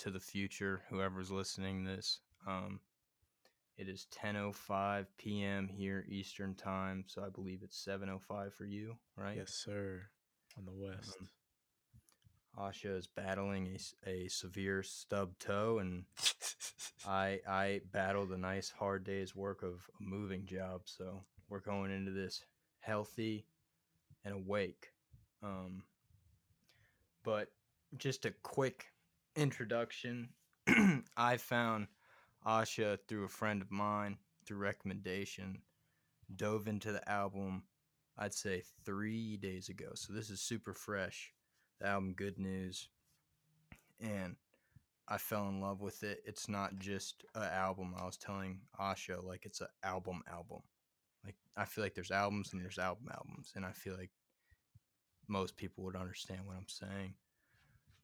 to the future, whoever's listening this. Um, it is 10:05 p.m. here Eastern Time, so I believe it's 7:05 for you, right? Yes, sir. On the west. Um, Asha is battling a, a severe stub toe, and I I battled a nice hard day's work of a moving job, so we're going into this healthy and awake. Um, but just a quick introduction. I found Asha through a friend of mine through recommendation. Dove into the album, I'd say three days ago. So this is super fresh. The album Good News. And I fell in love with it. It's not just an album. I was telling Asha like it's an album album. Like I feel like there's albums and there's album albums, and I feel like most people would understand what I'm saying.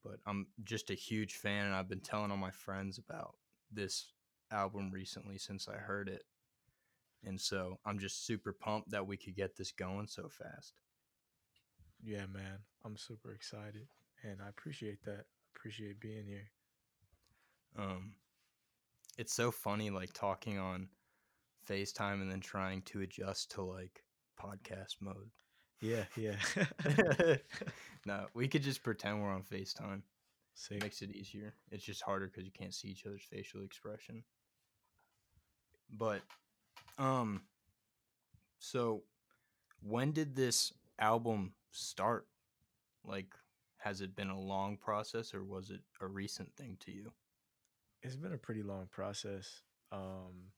But I'm just a huge fan, and I've been telling all my friends about this album recently since I heard it. And so I'm just super pumped that we could get this going so fast. Yeah, man. I'm super excited. And I appreciate that. Appreciate being here. Um, it's so funny, like talking on FaceTime and then trying to adjust to like podcast mode. Yeah, yeah. no, we could just pretend we're on FaceTime. It makes it easier. It's just harder because you can't see each other's facial expression. But, um, so when did this album start? Like, has it been a long process or was it a recent thing to you? It's been a pretty long process. Um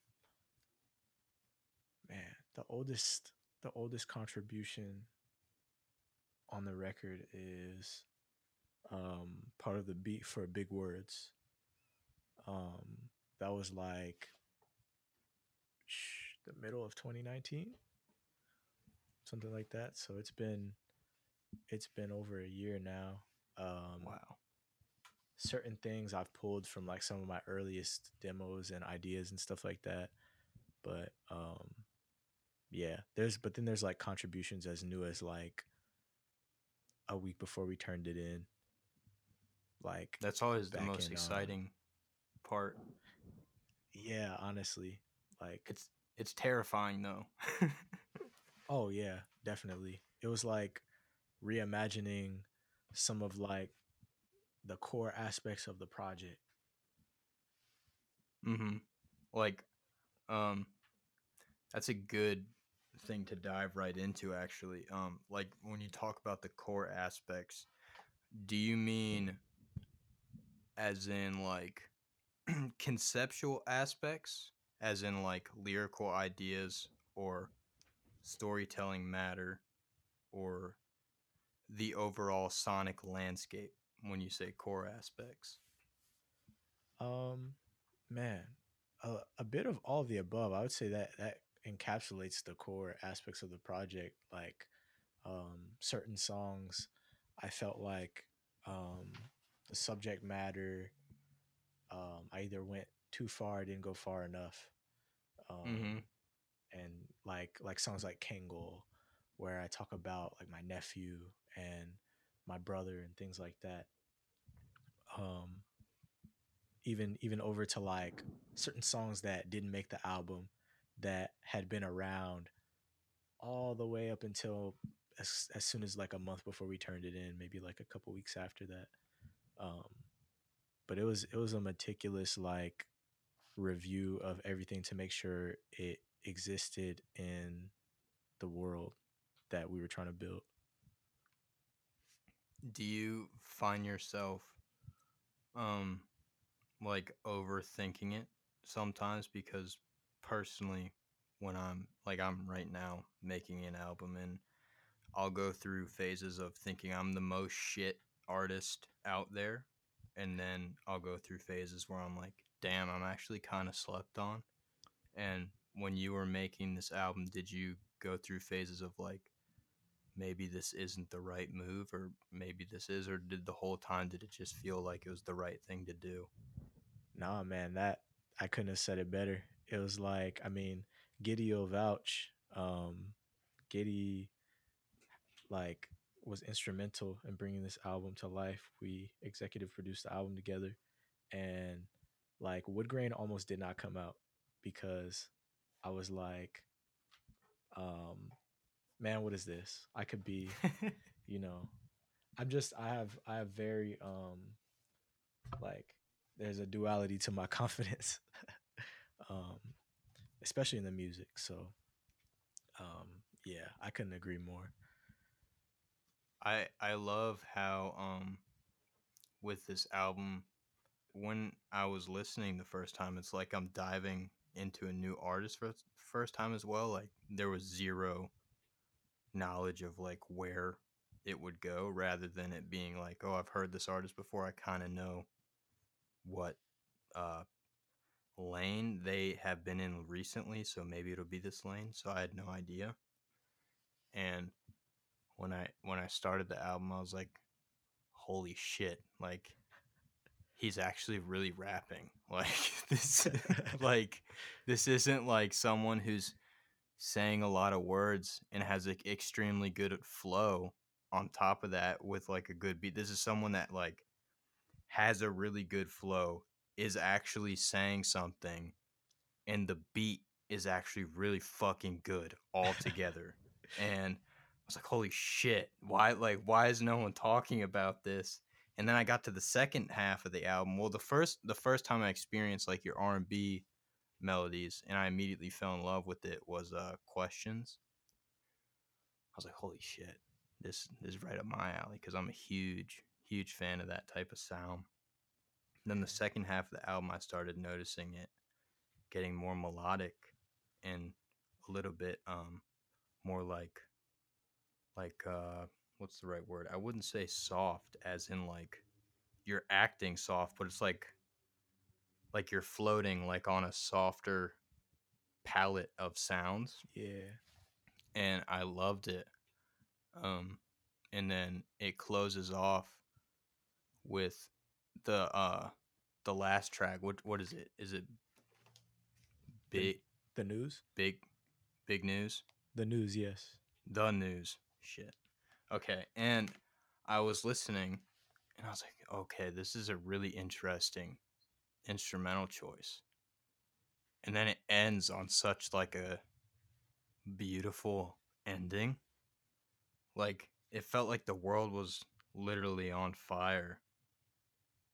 man, the oldest the oldest contribution on the record is um part of the beat for Big Words. Um that was like sh- the middle of 2019 something like that so it's been it's been over a year now um Wow. certain things I've pulled from like some of my earliest demos and ideas and stuff like that. But um yeah, there's but then there's like contributions as new as like a week before we turned it in. Like That's always the most in, uh, exciting part. yeah, honestly. Like It's it's terrifying though. oh yeah, definitely. It was like reimagining some of like the core aspects of the project. mm-hmm. Like, um, that's a good thing to dive right into. Actually, um, like when you talk about the core aspects, do you mean as in like conceptual aspects, as in like lyrical ideas or storytelling matter, or the overall sonic landscape when you say core aspects? Um, man, a, a bit of all of the above. I would say that that encapsulates the core aspects of the project. Like, um, certain songs, I felt like um, the subject matter. Um, I either went too far, or didn't go far enough. Um, Mhm. and like like songs like Kangle, where I talk about like my nephew and my brother and things like that. Um, even even over to like certain songs that didn't make the album that had been around all the way up until as, as soon as like a month before we turned it in maybe like a couple weeks after that. Um but it was it was a meticulous like review of everything to make sure it existed in the world that we were trying to build. Do you find yourself um like overthinking it sometimes? Because personally when i'm like i'm right now making an album and i'll go through phases of thinking i'm the most shit artist out there and then i'll go through phases where i'm like damn i'm actually kind of slept on and when you were making this album did you go through phases of like maybe this isn't the right move or maybe this is or did the whole time did it just feel like it was the right thing to do Nah, man, that I couldn't have said it better. It was like, I mean, Giddy will vouch. Um, Giddy, like, was instrumental in bringing this album to life. We executive produced the album together, and like Woodgrain almost did not come out because I was like, um, man, what is this? I could be, you know, I'm just I have I have very um like there's a duality to my confidence. um especially in the music. So um yeah, I couldn't agree more. I I love how um with this album when I was listening the first time it's like I'm diving into a new artist for first time as well like there was zero knowledge of like where it would go rather than it being like oh I've heard this artist before I kind of know what uh lane they have been in recently so maybe it'll be this lane so I had no idea and when I when I started the album, I was like, "Holy shit!" Like, he's actually really rapping. Like this, like this isn't like someone who's saying a lot of words and has like extremely good flow. On top of that, with like a good beat, this is someone that like has a really good flow, is actually saying something, and the beat is actually really fucking good altogether. and I was like, holy shit, why like why is no one talking about this? And then I got to the second half of the album. Well, the first the first time I experienced like your R and B melodies, and I immediately fell in love with it was uh questions. I was like, holy shit, this, this is right up my alley because I'm a huge huge fan of that type of sound. And then the second half of the album, I started noticing it getting more melodic and a little bit um more like like uh what's the right word? I wouldn't say soft as in like you're acting soft, but it's like like you're floating like on a softer palette of sounds. Yeah. And I loved it. Um and then it closes off with the uh the last track. What what is it? Is it big the, the news? Big big news? The news, yes. The news. Shit. Okay, and I was listening and I was like, okay, this is a really interesting instrumental choice. And then it ends on such like a beautiful ending. Like it felt like the world was literally on fire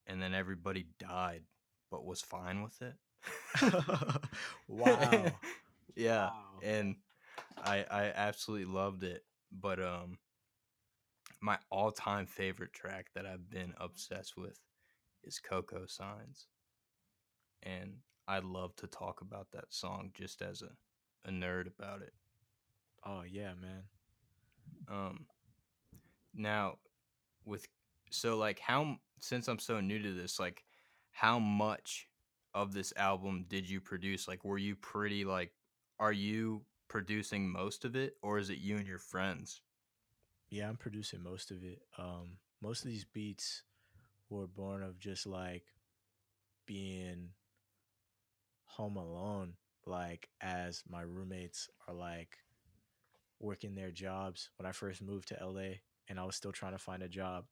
and then everybody died but was fine with it. wow. yeah. Wow. And I I absolutely loved it but um my all-time favorite track that I've been obsessed with is Coco Signs. And I love to talk about that song just as a, a nerd about it. Oh yeah, man. Um now with so like how since I'm so new to this, like how much of this album did you produce? Like were you pretty like are you producing most of it or is it you and your friends? Yeah, I'm producing most of it. Um, most of these beats were born of just like being home alone, like as my roommates are like working their jobs. When I first moved to LA and I was still trying to find a job,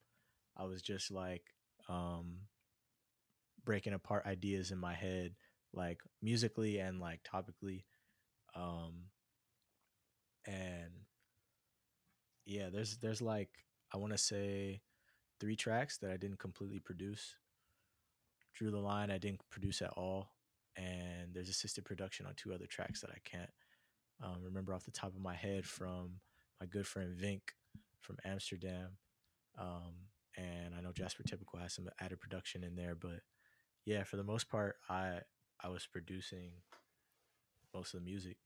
I was just like um, breaking apart ideas in my head, like musically and like topically. Um, and yeah, there's there's like I want to say three tracks that I didn't completely produce. Drew the line I didn't produce at all, and there's assisted production on two other tracks that I can't um, remember off the top of my head from my good friend Vink from Amsterdam, um, and I know Jasper Typical has some added production in there, but yeah, for the most part, I I was producing most of the music.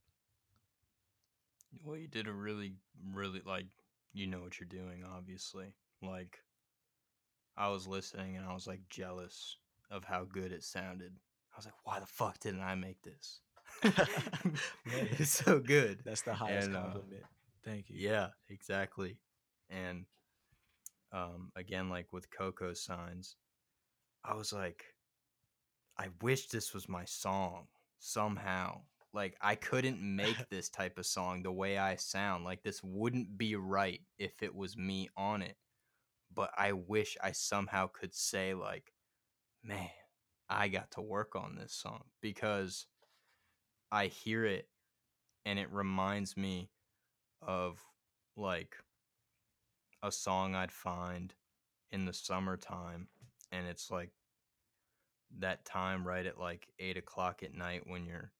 Well, you did a really, really like you know what you're doing, obviously. Like, I was listening and I was like jealous of how good it sounded. I was like, why the fuck didn't I make this? it's so good. That's the highest and, uh, compliment. Uh, Thank you. Yeah, exactly. And um, again, like with Coco Signs, I was like, I wish this was my song somehow. Like I couldn't make this type of song the way I sound. Like this wouldn't be right if it was me on it. But I wish I somehow could say like, man, I got to work on this song because I hear it and it reminds me of like a song I'd find in the summertime and it's like that time right at like eight o'clock at night when you're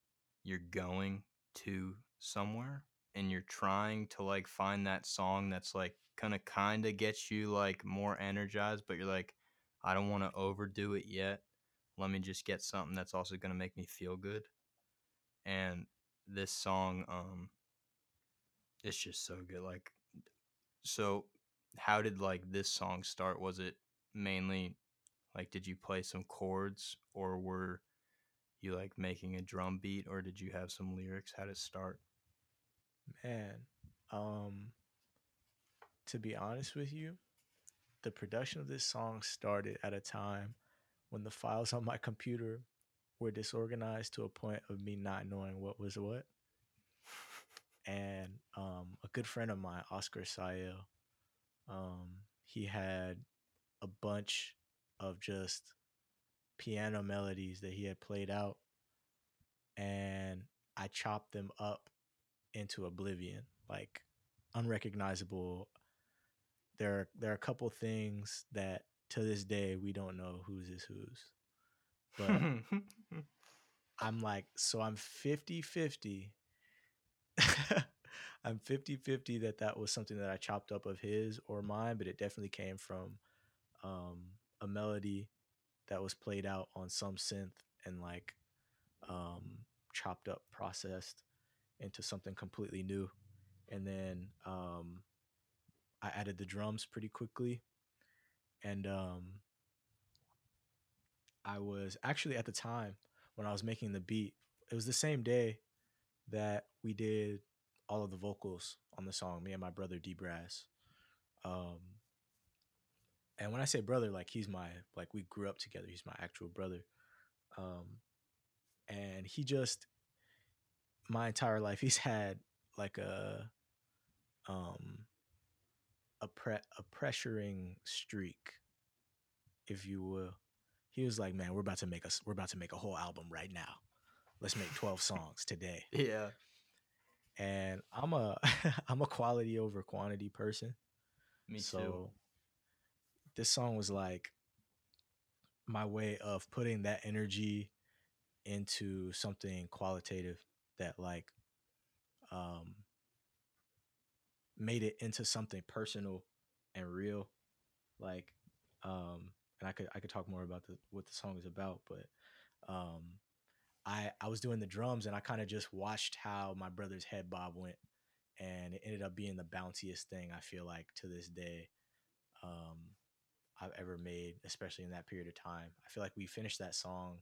you're going to somewhere and you're trying to like find that song that's like kind of get you like more energized but you're like i don't want to overdo it yet. Let me just get something that's also gonna make me feel good. And this song um it's just so good like so how did like this song start? Was it mainly like did you play some chords or were you like making a drum beat or did you have some lyrics? How did it start? Man, um, to be honest with you, the production of this song started at a time when the files on my computer were disorganized to a point of me not knowing what was what. And um, a good friend of mine, Oscar Sayel, um, he had a bunch of just piano melodies that he had played out, and I chopped them up into oblivion, like unrecognizable. There are there are a couple things that to this day we don't know whose is whose. But I'm like, so I'm 50 50. I'm 50 50 that that was something that I chopped up of his or mine, but it definitely came from um, a melody that was played out on some synth and like um, chopped up, processed into something completely new. And then um, I added the drums pretty quickly. And um, I was actually at the time when I was making the beat, it was the same day that we did all of the vocals on the song, me and my brother D Brass. Um, and when I say brother, like he's my like we grew up together. He's my actual brother. Um, and he just my entire life he's had like a um a pre a pressuring streak, if you will. He was like, "Man, we're about to make us we're about to make a whole album right now. Let's make 12 songs today." yeah And I'm a I'm a quality over quantity person. me so too this song was like my way of putting that energy into something qualitative that like um made it into something personal and real like um and I could I could talk more about the what the song is about but um I I was doing the drums and I kind of just watched how my brother's head bob went and it ended up being the bounciest thing I feel like to this day um I've ever made especially in that period of time I feel like we finished that song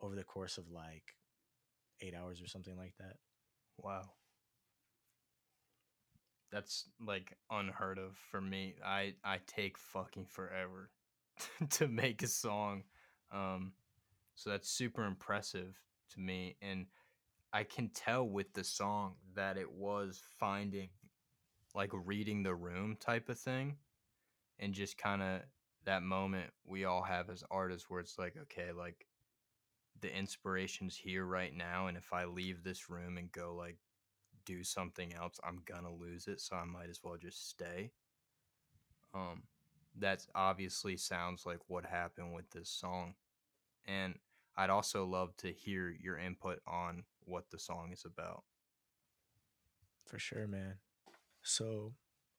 over the course of like 8 hours or something like that Wow. That's like unheard of for me. I I take fucking forever to make a song. Um so that's super impressive to me and I can tell with the song that it was finding like reading the room type of thing and just kind of that moment we all have as artists where it's like okay like the inspiration's here right now and if i leave this room and go like do something else i'm gonna lose it so i might as well just stay. Um that's obviously sounds like what happened with this song and i'd also love to hear your input on what the song is about. For sure man. So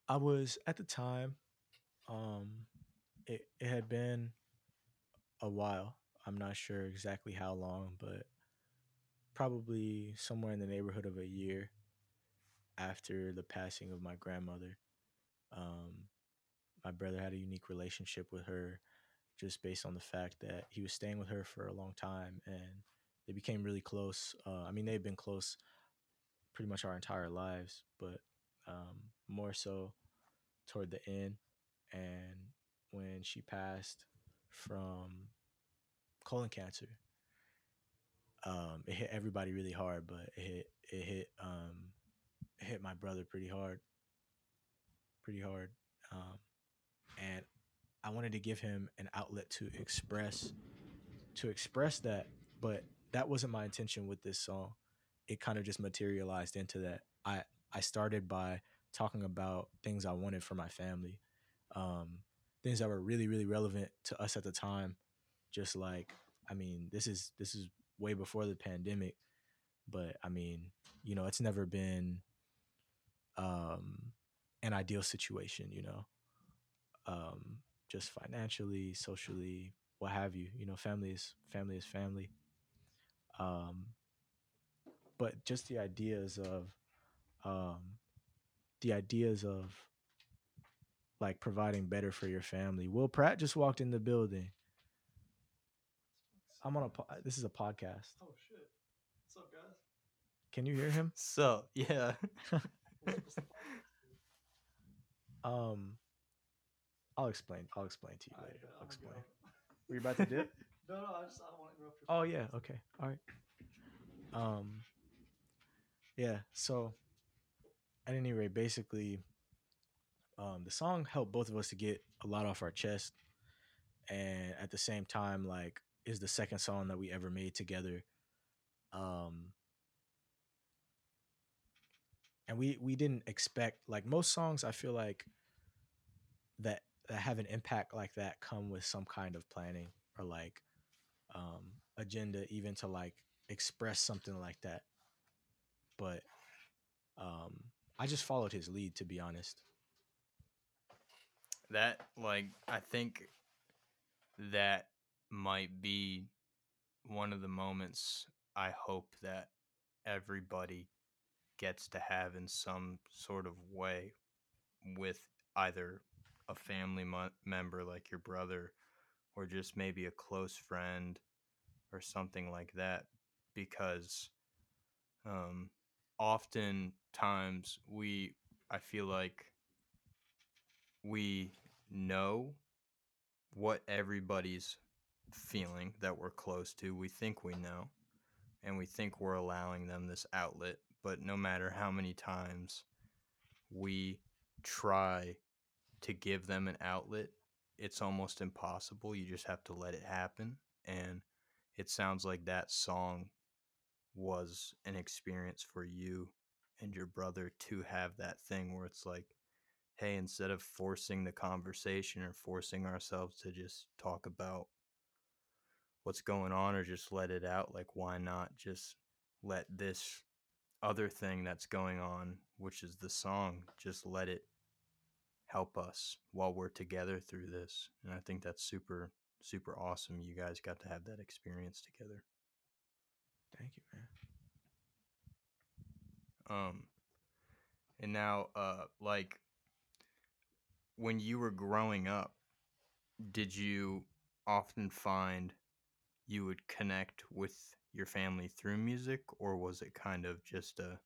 I was at the time um it, it had been a while. I'm not sure exactly how long but probably somewhere in the neighborhood of a year after the passing of my grandmother. Um my brother had a unique relationship with her just based on the fact that he was staying with her for a long time and they became really close. Uh, I mean, they've been close pretty much our entire lives, but um, more so toward the end. And when she passed from colon cancer, um, it hit everybody really hard, but it hit it hit um, it hit my brother pretty hard, pretty hard. Um, and I wanted to give him an outlet to express to express that, but that wasn't my intention with this song. It kind of just materialized into that. I I started by talking about things I wanted for my family, um, things that were really really relevant to us at the time. Just like I mean, this is this is way before the pandemic, but I mean, you know, it's never been um, an ideal situation, you know, um, just financially, socially, what have you. You know, family is family is family. Um, but just the ideas of um, the ideas of like providing better for your family. Will Pratt just walked in the building. I'm on a. Po- this is a podcast. Oh shit! What's up, guys? Can you hear him? So yeah, Um, I'll explain. I'll explain to you later. bet, I'll explain. Were you about to dip? no, no, I just I don't want to interrupt your. Oh yeah. Okay. All right. Um. Yeah. So, at any rate, basically, um, the song helped both of us to get a lot off our chest, and at the same time, like, is the second song that we ever made together. Um. And we we didn't expect like most songs. I feel like that that have an impact like that come with some kind of planning or like um agenda even to like express something like that. But um i just followed his lead to be honest. That like I think that might be one of the moments I hope that everybody gets to have in some sort of way with either a family mo- member like your brother or just maybe a close friend or something like that because um oftentimes we I feel like we know what everybody's feeling that we're close to. We think we know, and we think we're allowing them this outlet. But no matter how many times we try to give them an outlet, it's almost impossible. You just have to let it happen. And it sounds like that song was an experience for you and your brother to have that thing where it's like, hey, instead of forcing the conversation or forcing ourselves to just talk about what's going on or just let it out, like, why not just let this other thing that's going on, which is the song, just let it help us while we're together through this. And I think that's super, super awesome. You guys got to have that experience together. thank you man Um, and now, uh, like when you were growing up, did you often find you would connect with your family through music, or was it kind of just a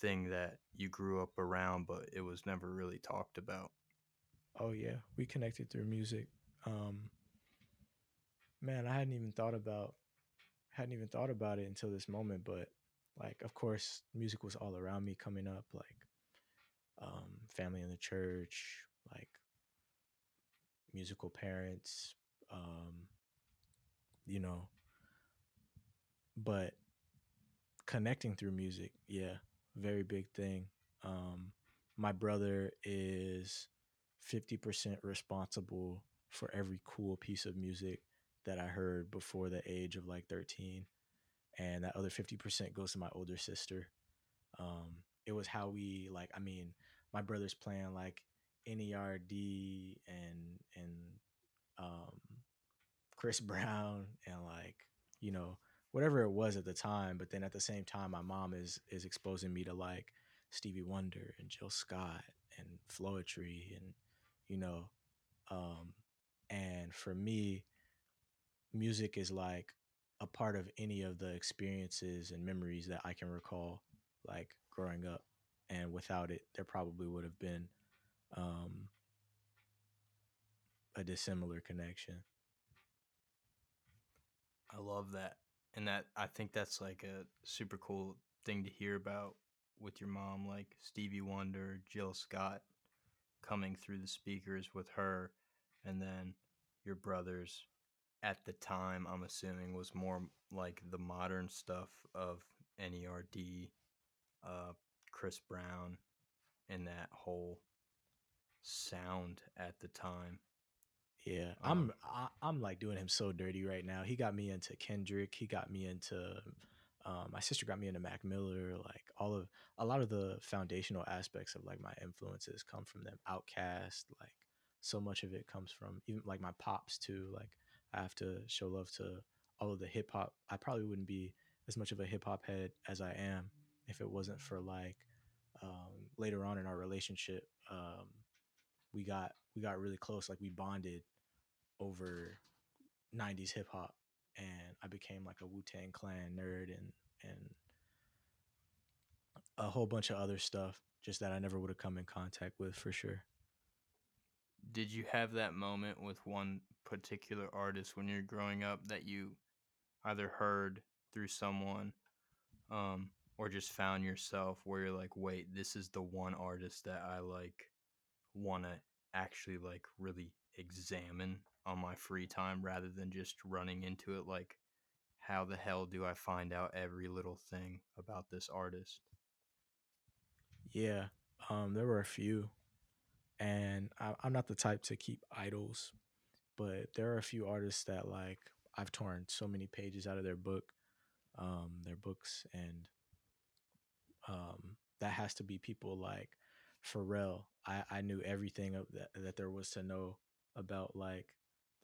thing that you grew up around, but it was never really talked about? oh yeah we connected through music um man i hadn't even thought about hadn't even thought about it until this moment but like of course music was all around me coming up like um family in the church like musical parents um you know but connecting through music yeah very big thing. Um my brother is 50% responsible for every cool piece of music that i heard before the age of like 13 and that other 50% goes to my older sister. Um it was how we like i mean my brother's playing like nerd and and um chris brown and like you know whatever it was at the time but then at the same time my mom is is exposing me to like stevie wonder and jill scott and floetry and you know um and for me music is like a part of any of the experiences and memories that I can recall, like growing up. And without it, there probably would have been um, a dissimilar connection. I love that. And that I think that's like a super cool thing to hear about with your mom, like Stevie Wonder, Jill Scott coming through the speakers with her, and then your brothers at the time, I'm assuming was more like the modern stuff of NERD, uh, Chris Brown, and that whole sound at the time. Yeah, Um, I'm I, I'm like doing him so dirty right now. He got me into Kendrick. He got me into um, my sister got me into Mac Miller. Like all of a lot of the foundational aspects of like my influences come from them. OutKast, like so much of it comes from even like my pops too. Like I have to show love to all of the hip hop. I probably wouldn't be as much of a hip hop head as I am if it wasn't for like um, later on in our relationship. Um, we got we got really close. Like we bonded over '90s hip hop, and I became like a Wu Tang Clan nerd and and a whole bunch of other stuff. Just that I never would have come in contact with for sure. Did you have that moment with one particular artist when you're growing up that you either heard through someone um, or just found yourself where you're like, wait, this is the one artist that I like want to actually like really examine on my free time rather than just running into it like, how the hell do I find out every little thing about this artist? Yeah, um, there were a few, and I, I'm not the type to keep idols, but there are a few artists that like I've torn so many pages out of their book, um, their books, and um, that has to be people like Pharrell. I, I knew everything of that, that there was to know about like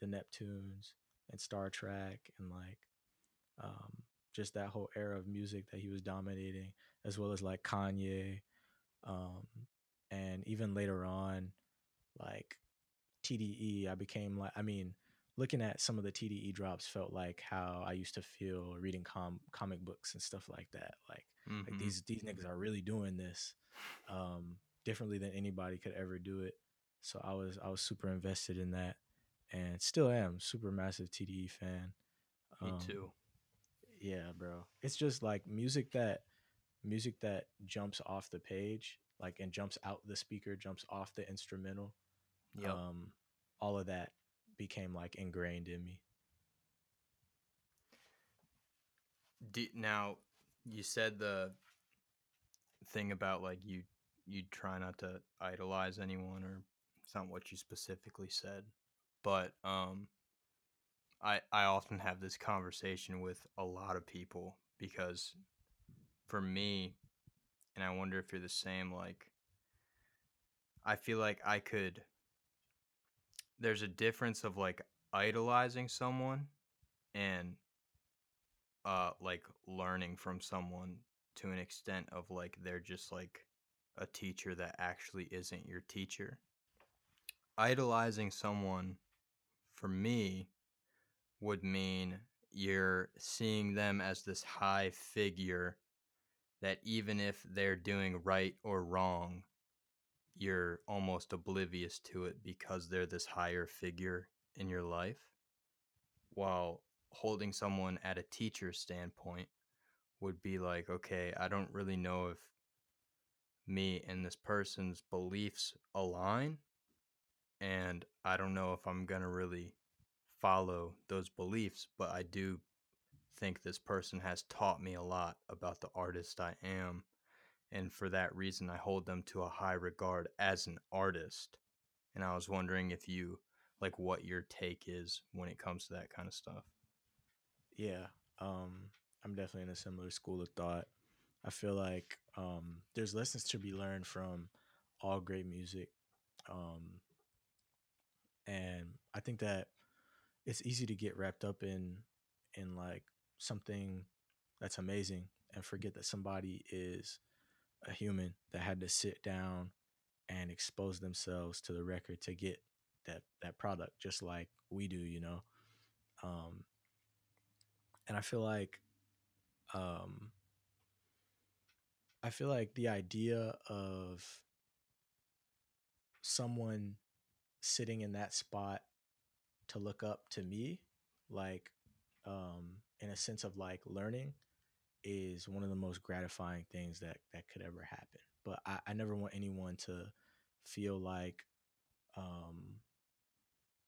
the Neptunes and Star Trak and like um, just that whole era of music that he was dominating, as well as like Kanye, um, and even later on, like TDE. I became like, I mean, looking at some of the TDE drops felt like how I used to feel reading com- comic books and stuff like that. Like, like Mhm. these these niggas are really doing this um, differently than anybody could ever do it. So I was I was super invested in that, and still am super massive TDE fan. Me Um, too. yeah, bro. It's just like music that music that jumps off the page, like and jumps out the speaker, jumps off the instrumental. Yep. Um, all of that became like ingrained in me. Now, you said the thing about like you you try not to idolize anyone, or it's not what you specifically said, but um, I I often have this conversation with a lot of people because for me, and I wonder if you're the same. Like, I feel like I could. There's a difference of like idolizing someone and uh like learning from someone to an extent of like they're just like a teacher that actually isn't your teacher. Idolizing someone for me would mean you're seeing them as this high figure that even if they're doing right or wrong, you're almost oblivious to it because they're this higher figure in your life. While holding someone at a teacher standpoint would be like, okay, I don't really know if me and this person's beliefs align. And I don't know if I'm going to really follow those beliefs, but I do think this person has taught me a lot about the artist I am. And for that reason, I hold them to a high regard as an artist. And I was wondering if you, like, what your take is when it comes to that kind of stuff. Yeah, um, I'm definitely in a similar school of thought. I feel like um, there's lessons to be learned from all great music, um, and I think that it's easy to get wrapped up in in like something that's amazing and forget that somebody is a human that had to sit down and expose themselves to the record to get that that product just like we do you know? Um and i feel like um i feel like the idea of someone sitting in that spot to look up to me like um in a sense of like learning is one of the most gratifying things that that could ever happen but i, I never want anyone to feel like um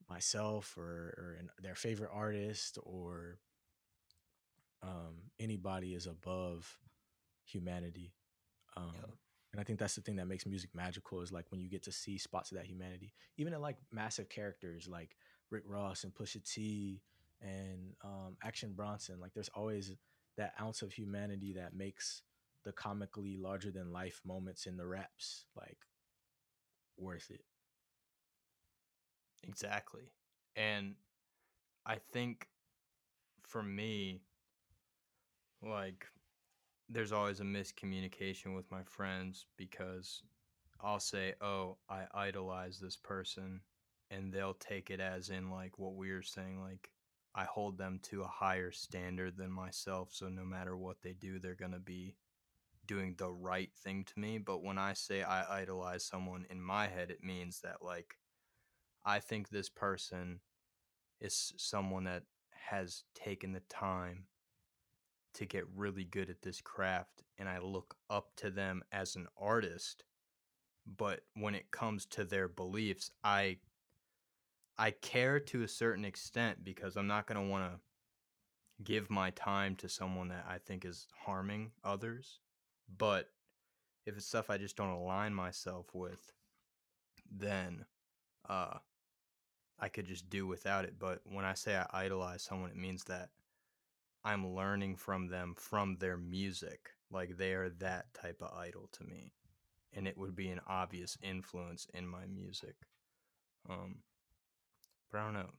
myself or, or an, their favorite artist or um, anybody is above humanity. Um. And I think that's the thing that makes music magical is like when you get to see spots of that humanity, even in like massive characters like Rick Ross and Pusha T and um, Action Bronson. Like there's always that ounce of humanity that makes the comically larger than life moments in the raps like worth it. Exactly. And I think for me, like, there's always a miscommunication with my friends because I'll say, oh, I idolize this person. And they'll take it as in, like, what we were saying, like, I hold them to a higher standard than myself. So no matter what they do, they're to be doing the right thing to me. But when I say I idolize someone in my head, it means that, like, I think this person is someone that has taken the time to get really good at this craft and I look up to them as an artist but when it comes to their beliefs I I care to a certain extent because I'm not going to want to give my time to someone that I think is harming others but if it's stuff I just don't align myself with then uh I could just do without it. But when I say I idolize someone, it means that I'm learning from them from their music. Like they are that type of idol to me. And it would be an obvious influence in my music. Um but I don't know.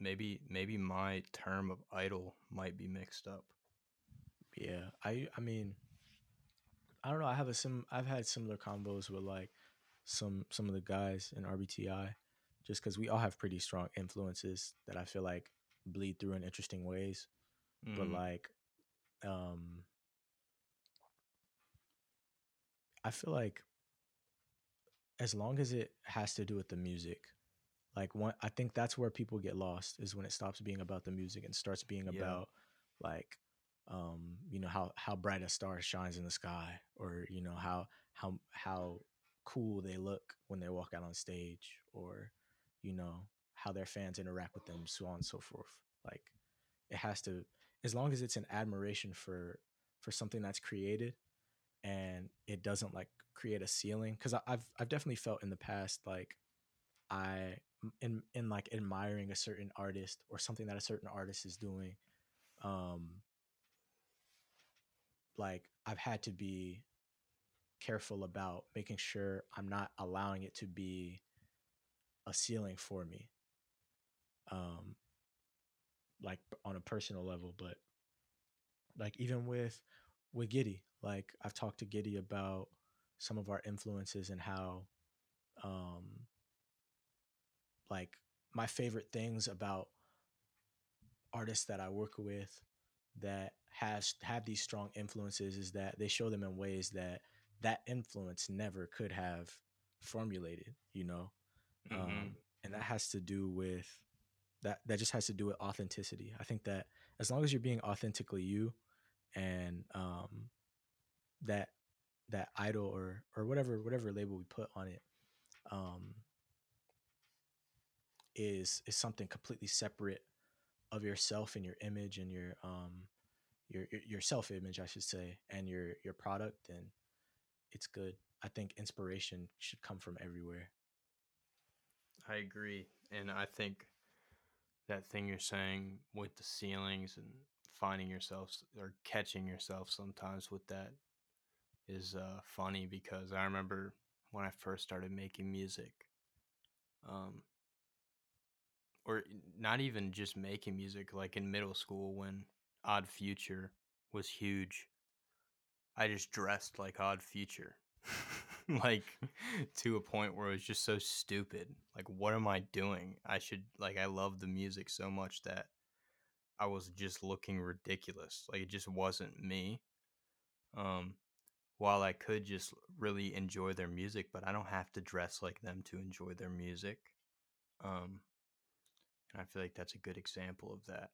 Maybe maybe my term of idol might be mixed up. Yeah, I I mean, I don't know. I have a sim. I've had similar combos with like some some of the guys in RBTI, just because we all have pretty strong influences that I feel like bleed through in interesting ways. But Mm, like, um, I feel like as long as it has to do with the music, like one, I think that's where people get lost is when it stops being about the music and starts being Yeah. about like, um, you know how how bright a star shines in the sky, or you know how how how cool they look when they walk out on stage, or you know how their fans interact with them, so on and so forth. Like, it has to, as long as it's an admiration for for something that's created and it doesn't like create a ceiling because i've i've definitely felt in the past like i in in like admiring a certain artist or something that a certain artist is doing um like i've had to be careful about making sure i'm not allowing it to be a ceiling for me um like on a personal level but like even with with Giddy, like I've talked to Giddy about some of our influences and how um like my favorite things about artists that I work with that has have these strong influences is that they show them in ways that that influence never could have formulated, you know. mhm. Um, and that has to do with that that just has to do with authenticity. I think that as long as you're being authentically you and um that that idol or or whatever whatever label we put on it um is is something completely separate of yourself and your image and your um your your, self image I should say and your your product then it's good. I think inspiration should come from everywhere. I agree. And I think that thing you're saying with the ceilings and finding yourself or catching yourself sometimes with that is uh, funny because I remember when I first started making music, um, or not even just making music, like in middle school when Odd Future was huge. I just dressed like Odd Future. like to a point where it was just so stupid. Like what am I doing? I should like I love the music so much that I was just looking ridiculous. Like it just wasn't me. Um while I could just really enjoy their music, but I don't have to dress like them to enjoy their music. Um and I feel like that's a good example of that.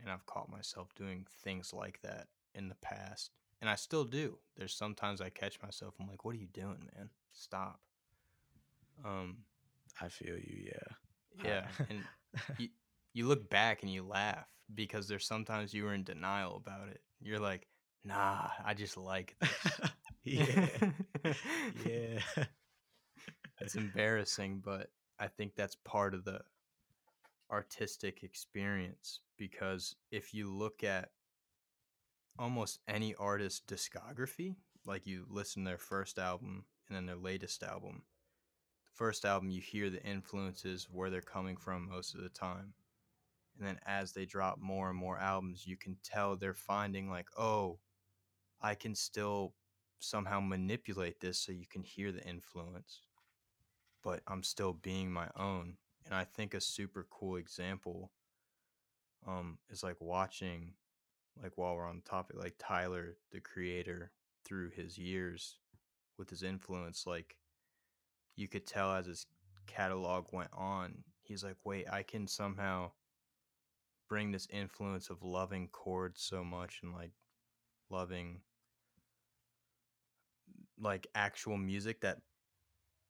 And I've caught myself doing things like that in the past. And I still do. There's sometimes I catch myself, I'm like, what are you doing, man? Stop. Um, I feel you, yeah. yeah. And you look back and you laugh because there's sometimes you were in denial about it. You're like, nah, I just like this. yeah. yeah. it's embarrassing, but I think that's part of the artistic experience because if you look at almost any artist's discography, like you listen to their first album and then their latest album, the first album you hear the influences where they're coming from most of the time. And then as they drop more and more albums, you can tell they're finding like, oh, I can still somehow manipulate this so you can hear the influence, but I'm still being my own. And I think a super cool example um, is like watching, like while we're on the topic, like Tyler, the creator, through his years with his influence, like you could tell as his catalog went on, he's like, wait, I can somehow bring this influence of loving chords so much and like loving like actual music that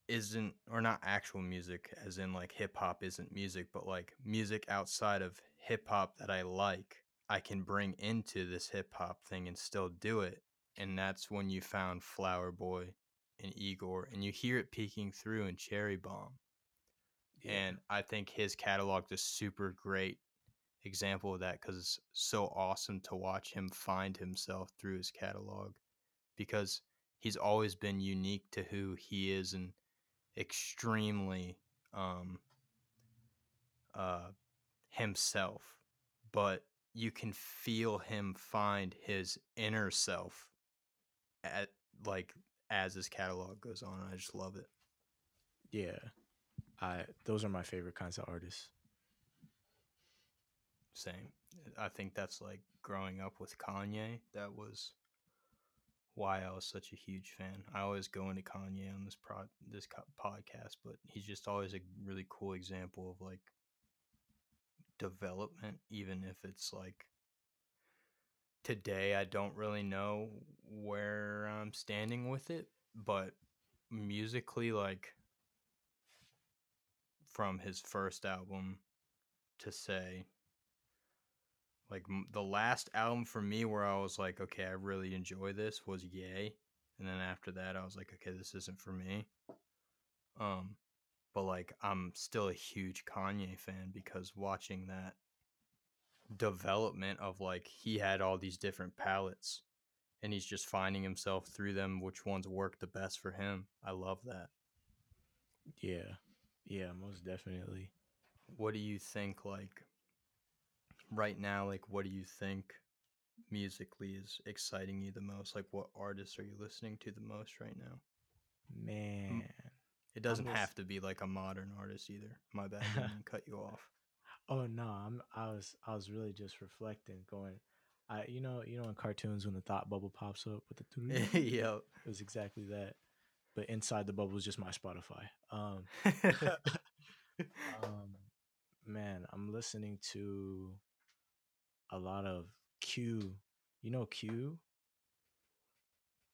isn't or not actual music as in like hip hop isn't music but like music outside of hip hop that I like I can bring into this hip hop thing and still do it and that's when you found Flower Boy and Igor and you hear it peeking through in Cherry Bomb yeah. and I think his catalog is super great example of that because it's so awesome to watch him find himself through his catalog because he's always been unique to who he is and extremely um, uh, himself, but you can feel him find his inner self at like as his catalog goes on. I just love it. Yeah, I those are my favorite kinds of artists. Same. I think that's like growing up with Kanye. That was why I was such a huge fan. I always go into Kanye on this pro this podcast, but he's just always a really cool example of like development, even if it's like today I don't really know where I'm standing with it, but musically, like from his first album to say like the last album for me where I was like, okay, I really enjoy this was Ye. and then after that I was like, okay, this isn't for me. Um, but like I'm still a huge Kanye fan because watching that development of like he had all these different palettes and he's just finding himself through them which ones work the best for him. I love that. Yeah. Yeah, most definitely. What do you think like right now, like what do you think musically is exciting you the most? Like what artists are you listening to the most right now? Man. It doesn't have to be like a modern artist either. My bad, I didn't cut you off. Oh no, I'm I was I was really just reflecting, going I you know, you know in cartoons when the thought bubble pops up with the Yep. It was exactly that. But inside the bubble is just my Spotify. Um, um man, I'm listening to a lot of Q. You know Q?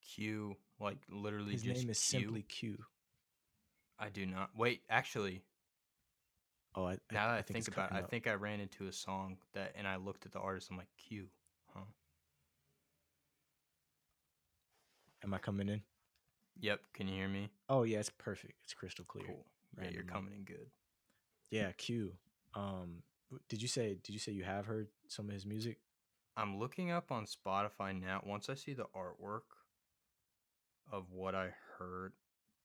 Q, like literally His name is Q? simply Q. I do not. Wait, actually, Oh, I, now that I, I think, it's about it, I think I ran into a song that, and I looked at the artist. I'm like, Q, huh? Am I coming in? Yep. Can you hear me? Oh yeah, it's perfect. It's crystal clear. Cool. Yeah, you're coming in good. Yeah, Q. Um, did you say? Did you say you have heard some of his music? I'm looking up on Spotify now. Once I see the artwork of what I heard,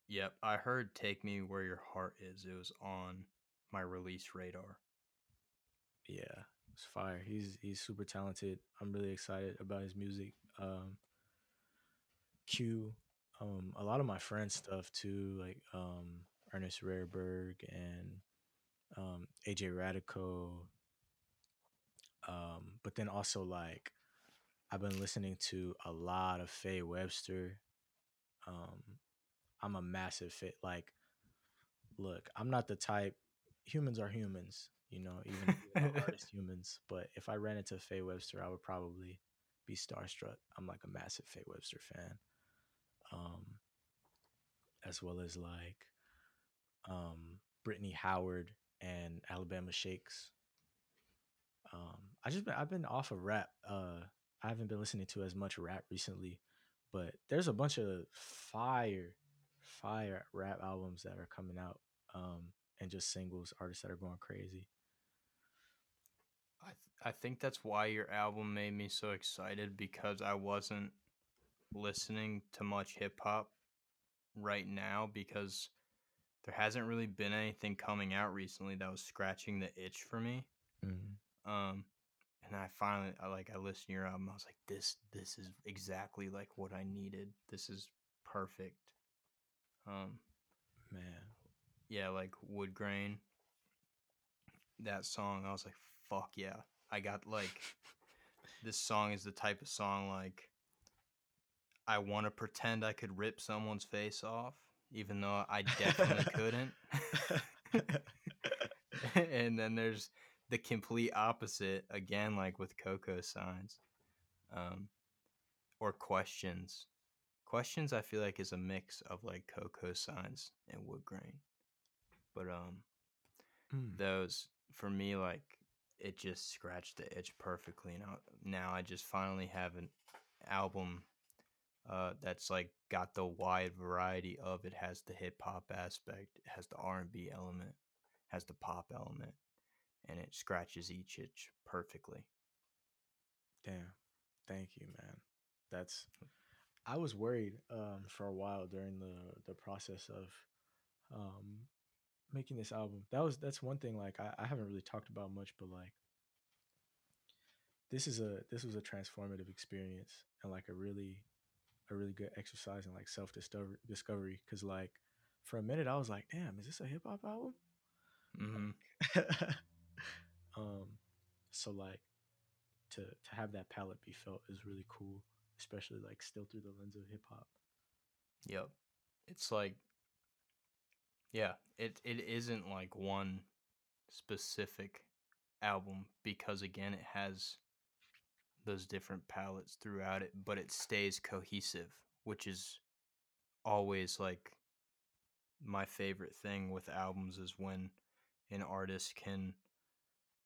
yep, I heard "Take Me Where Your Heart Is." It was on my release radar. Yeah, it's fire. He's he's super talented. I'm really excited about his music. Um, Q, um, a lot of my friends' stuff too, like um, Ernest Rareberg and um, AJ Radico. Um, but then also like I've been listening to a lot of Faye Webster. Um, I'm a massive fit. Like, look, I'm not the type. Humans are humans, you know. Even humans. But if I ran into Faye Webster, I would probably be starstruck. I'm like a massive Faye Webster fan. Um, as well as like um Brittany Howard and Alabama Shakes. Um, I just been, I've been off of rap. Uh, I haven't been listening to as much rap recently, but there's a bunch of fire, fire rap albums that are coming out, um, and just singles, artists that are going crazy. I th- I think that's why your album made me so excited because I wasn't listening to much hip hop right now because there hasn't really been anything coming out recently that was scratching the itch for me. Mm. Um, and I finally, I like, I listened to your album. I was like, this, this is exactly like what I needed. This is perfect. Um, Man, yeah, like wood grain. That song, I was like, fuck yeah. I got like, this song is the type of song like, I want to pretend I could rip someone's face off, even though I definitely couldn't. and then there's the complete opposite again like with Coco signs um or questions questions i feel like is a mix of like cocoa signs and wood grain but um Mm. those for me like it just scratched the itch perfectly and now now i just finally have an album uh that's like got the wide variety of it has the hip hop aspect it has the r&b element has the pop element and it scratches each itch perfectly Damn. Thank you, man. That's I was worried um for a while during the the process of um making this album. That was that's one thing like I, I haven't really talked about much, but like this is a this was a transformative experience and like a really a really good exercise in like self discovery discovery because like for a minute I was like, damn, is this a hip hop album? mm-hmm. um so like to to have that palette be felt is really cool especially like still through the lens of hip hop Yep. It's like yeah, it it isn't like one specific album because again it has those different palettes throughout it, but it stays cohesive, which is always like my favorite thing with albums is when an artist can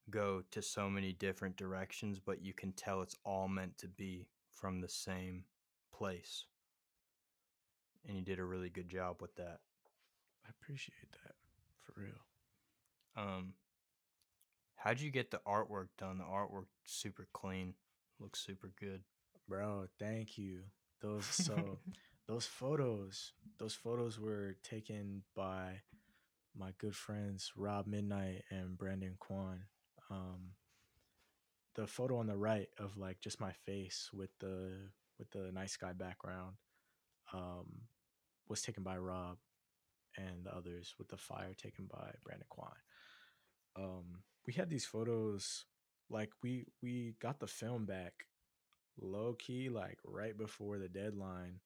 go to so many different directions, but you can tell it's all meant to be from the same place. And you did a really good job with that. i appreciate that for real Um, how'd you get the artwork done? The artwork super clean, looks super good. bro thank you those so those photos those photos were taken by my good friends rob midnight and brandon kwan um the photo on the right of like just my face with the with the nice guy background um was taken by rob and the others with the fire taken by brandon kwan. Um we had these photos like we we got the film back low key like right before the deadline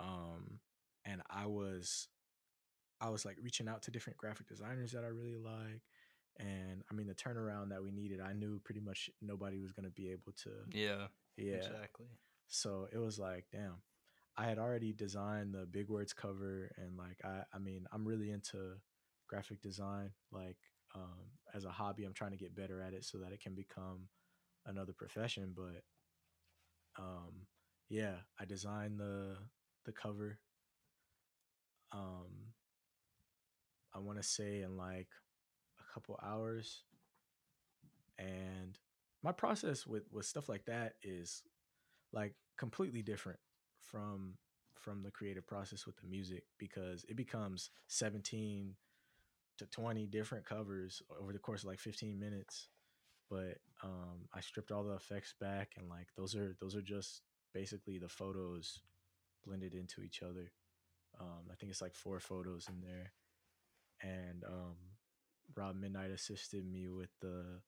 um and i was i was like reaching out to different graphic designers that i really like and i mean the turnaround that we needed i knew pretty much nobody was going to be able to Yeah, yeah. exactly. so it was like damn. I had already designed the big words cover and like i i mean i'm really into graphic design like um as a hobby i'm trying to get better at it so that it can become another profession but um yeah i designed the the cover. Um i want to say in like couple hours. And my process with with stuff like that is like completely different from from the creative process with the music because it becomes 17 to 20 different covers over the course of like 15 minutes. But um i stripped all the effects back and like those are those are just basically the photos blended into each other. Um i think it's like four photos in there. And um rob midnight assisted me with the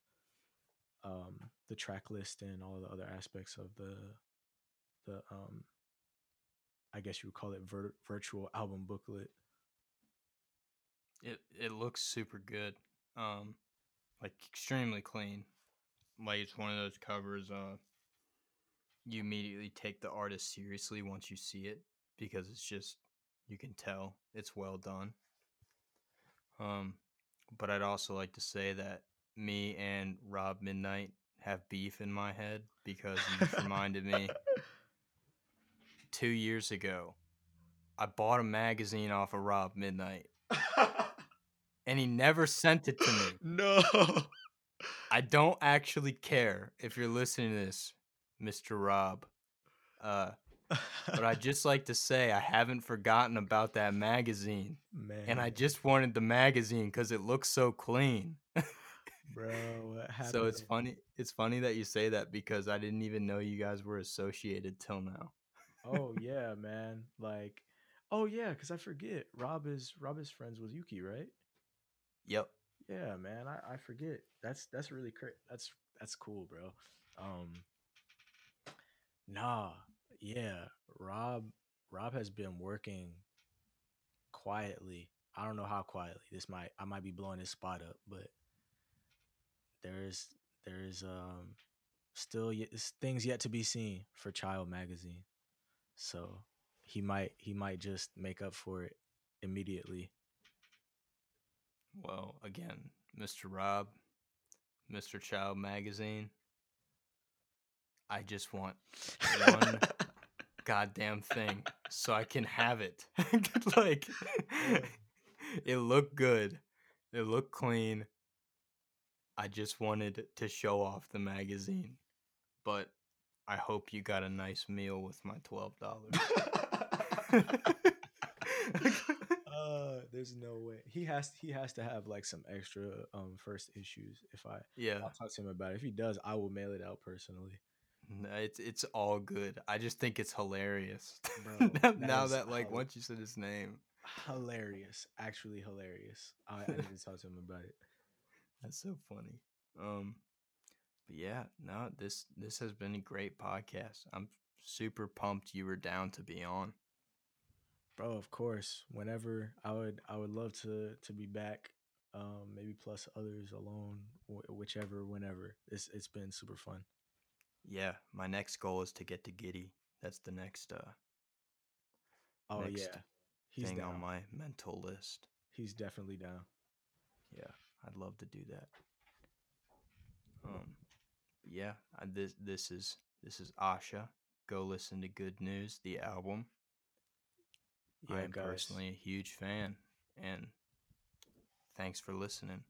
um the track list and all the other aspects of the the um I guess you would call it vir- virtual album booklet. It it looks super good. Um, like extremely clean. Like it's one of those covers. Uh, you immediately take the artist seriously once you see it because it's just you can tell it's well done. Um, but I'd also like to say that me and Rob Midnight have beef in my head because you reminded me two years ago. I bought a magazine off of Rob Midnight, and he never sent it to me. no. I don't actually care if you're listening to this, Mr. Rob. Uh, but I just like to say I haven't forgotten about that magazine, man. and I just wanted the magazine because it looks so clean. bro, what happened? so it's funny. It's funny that you say that because I didn't even know you guys were associated till now. oh yeah, man. Like, oh yeah, because I forget. Rob is Rob is friends with Yuki, right? Yep. Yeah, man. I, I forget. That's that's really cra That's that's cool, bro. Um, nah, yeah. Rob Rob has been working quietly. I don't know how quietly. This might I might be blowing his spot up, but there is there is um still s- things yet to be seen for Child Magazine. So he might he might just make up for it immediately. Well, again, Mr. Rob, Mr. Child Magazine. I just want one goddamn thing so I can have it. like it looked good. It looked clean. I just wanted to show off the magazine. But I hope you got a nice meal with my $12. uh, there's no way he has he has to have like some extra um first issues. If I yeah. I'll talk to him about it. If he does, I will mail it out personally. No, it's it's all good. I just think it's hilarious. Bro, now, that now that like once you said his name, Hilarious, actually hilarious. I, I need to talk to him about it. that's so funny. Um, but yeah, no, this this has been a great podcast. I'm super pumped you were down to be on. Bro, of course. Whenever I would, I would love to to be back. Um, maybe plus others alone, wh- whichever, whenever. It's it's been super fun. Yeah, my next goal is to get to Giddy. That's the next uh Oh Next yeah, he's thing down. on my mental list. He's definitely down. Yeah, I'd love to do that. Um, yeah, I, this this is this is Asha. Go listen to Good News, the album. Yeah, I am guys. personally a huge fan, and thanks for listening.